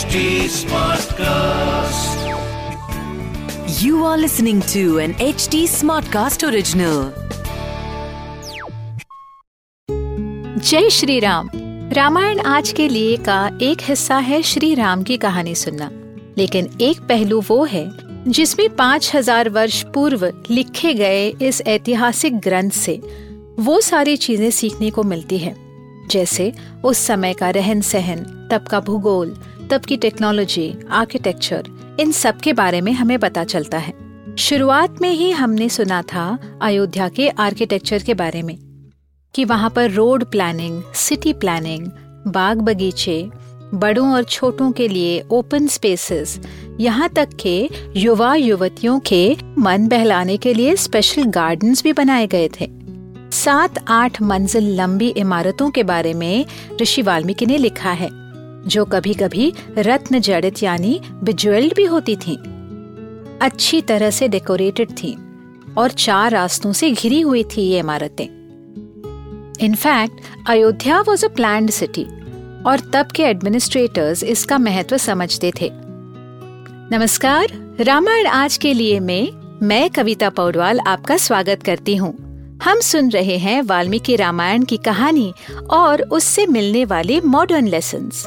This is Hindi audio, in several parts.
HD Smartcast. You are listening to an HD Smartcast original. जय श्री राम रामायण आज के लिए का एक हिस्सा है श्री राम की कहानी सुनना लेकिन एक पहलू वो है जिसमें पाँच हज़ार वर्ष पूर्व लिखे गए इस ऐतिहासिक ग्रंथ से वो सारी चीज़ें सीखने को मिलती है जैसे उस समय का रहन सहन तब का भूगोल तब की टेक्नोलॉजी आर्किटेक्चर इन सब के बारे में हमें पता चलता है। शुरुआत में ही हमने सुना था अयोध्या के आर्किटेक्चर के बारे में, कि वहाँ पर रोड प्लानिंग सिटी प्लानिंग बाग बगीचे, बड़ों और छोटों के लिए ओपन स्पेसेस यहाँ तक के युवा युवतियों के मन बहलाने के लिए स्पेशल गार्डन्स भी बनाए गए थे। सात आठ मंजिल लंबी इमारतों के बारे में ऋषि वाल्मीकि ने लिखा है। जो कभी कभी रत्न जड़ित यानी बिजुअल्ड भी होती थीं। अच्छी तरह से डेकोरेटेड थीं और चार रास्तों से घिरी हुई थी ये इमारतें। In fact Ayodhya was a planned city और तब के एडमिनिस्ट्रेटर्स इसका महत्व समझते थे। नमस्कार, रामायण आज के लिए में मैं कविता पौडवाल आपका स्वागत करती हूँ। हम सुन रहे हैं वाल्मीकि रामायण की कहानी और उससे मिलने वाले मॉडर्न लेसन्स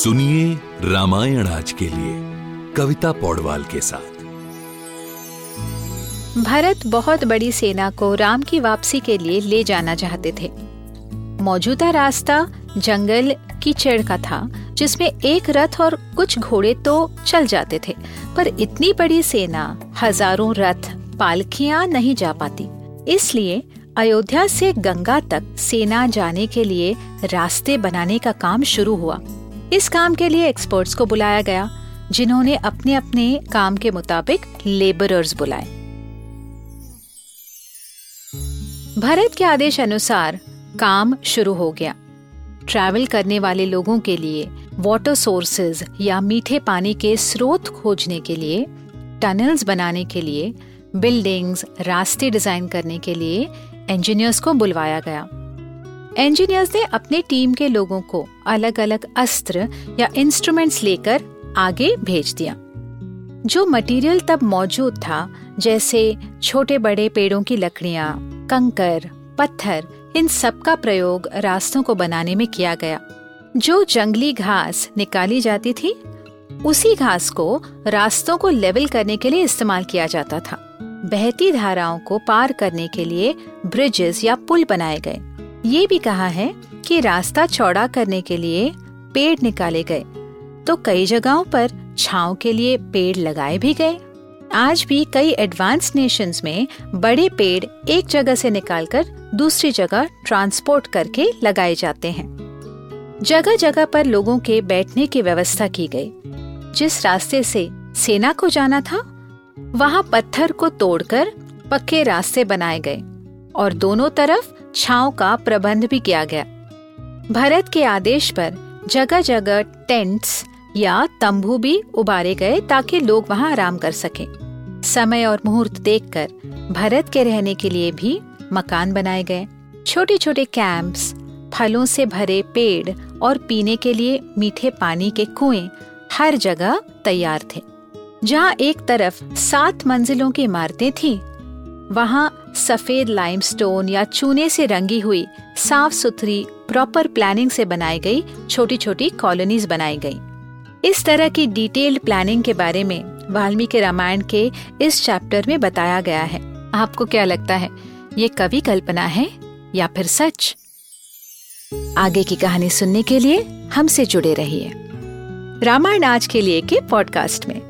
सुनिए रामायण आज के लिए, कविता पौडवाल के साथ। भरत बहुत बड़ी सेना को राम की वापसी के लिए ले जाना चाहते थे। मौजूदा रास्ता, जंगल कीचड़ का था, जिसमें एक रथ और कुछ घोड़े तो चल जाते थे, पर इतनी बड़ी सेना, हज़ारों रथ पालकियाँ नहीं जा पाती। इसलिए अयोध्या से गंगा तक सेना जाने के लिए रास्ते बनाने का काम शुरू हुआ। इस काम के लिए एक्सपर्ट्स को बुलाया गया, जिन्होंने अपने अपने काम के मुताबिक लेबरर्स बुलाए। भरत के आदेश अनुसार काम शुरू हो गया। ट्रैवल करने वाले लोगों के लिए वाटर सोर्सेज या मीठे पानी के स्रोत खोजने के लिए टनल्स बनाने के लिए बिल्डिंग्स रास्ते डिज़ाइन करने के लिए इंजीनियर्स को बुलवाया गया। इंजीनियर्स ने अपने टीम के लोगों को अलग अलग अस्त्र या इंस्ट्रूमेंट्स लेकर आगे भेज दिया। जो मटेरियल तब मौजूद था, जैसे छोटे बड़े पेड़ों की लकड़ियाँ, कंकर, पत्थर, इन सब का प्रयोग रास्तों को बनाने में किया गया। जो जंगली घास निकाली जाती थी, उसी घास को रास्तों को लेवल करने के लिए इस्तेमाल किया जाता था। बहती धाराओं को पार करने के लिए ब्रिजेस या पुल बनाए गए। ये भी कहा है कि रास्ता चौड़ा करने के लिए पेड़ निकाले गए तो कई जगहों पर छाव के लिए पेड़ लगाए भी गए। आज भी कई एडवांस नेशंस में बड़े पेड़ एक जगह से निकालकर दूसरी जगह ट्रांसपोर्ट करके लगाए जाते हैं। जगह जगह पर लोगों के बैठने की व्यवस्था की गई। जिस रास्ते से सेना को जाना था, वहाँ पत्थर को तोड़कर पक्के रास्ते बनाए गए। और दोनों तरफ़ छाव का प्रबंध भी किया गया भरत के आदेश पर जगह जगह टेंट्स या तंबू भी उबारे गए ताकि लोग वहाँ आराम कर सकें। समय और मुहूर्त देखकर भरत के रहने के लिए भी मकान बनाए गए छोटे छोटे कैंप्स फलों से भरे पेड़ और पीने के लिए मीठे पानी के कुएँ हर जगह तैयार थे जहाँ एक तरफ़ सात मंजिलों की इमारतें थीं, वहाँ सफ़ेद लाइमस्टोन या चूने से रंगी हुई साफ़ सुथरी प्रॉपर प्लानिंग से बनाई गई छोटी छोटी कॉलोनीज बनाई गई। इस तरह की डिटेल्ड प्लानिंग के बारे में वाल्मीकि रामायण के इस चैप्टर में बताया गया है। आपको क्या लगता है, ये कवि कल्पना है या फिर सच? आगे की कहानी सुनने के लिए हमसे जुड़े रहिए। रामायण आज के लिए के पॉडकास्ट में।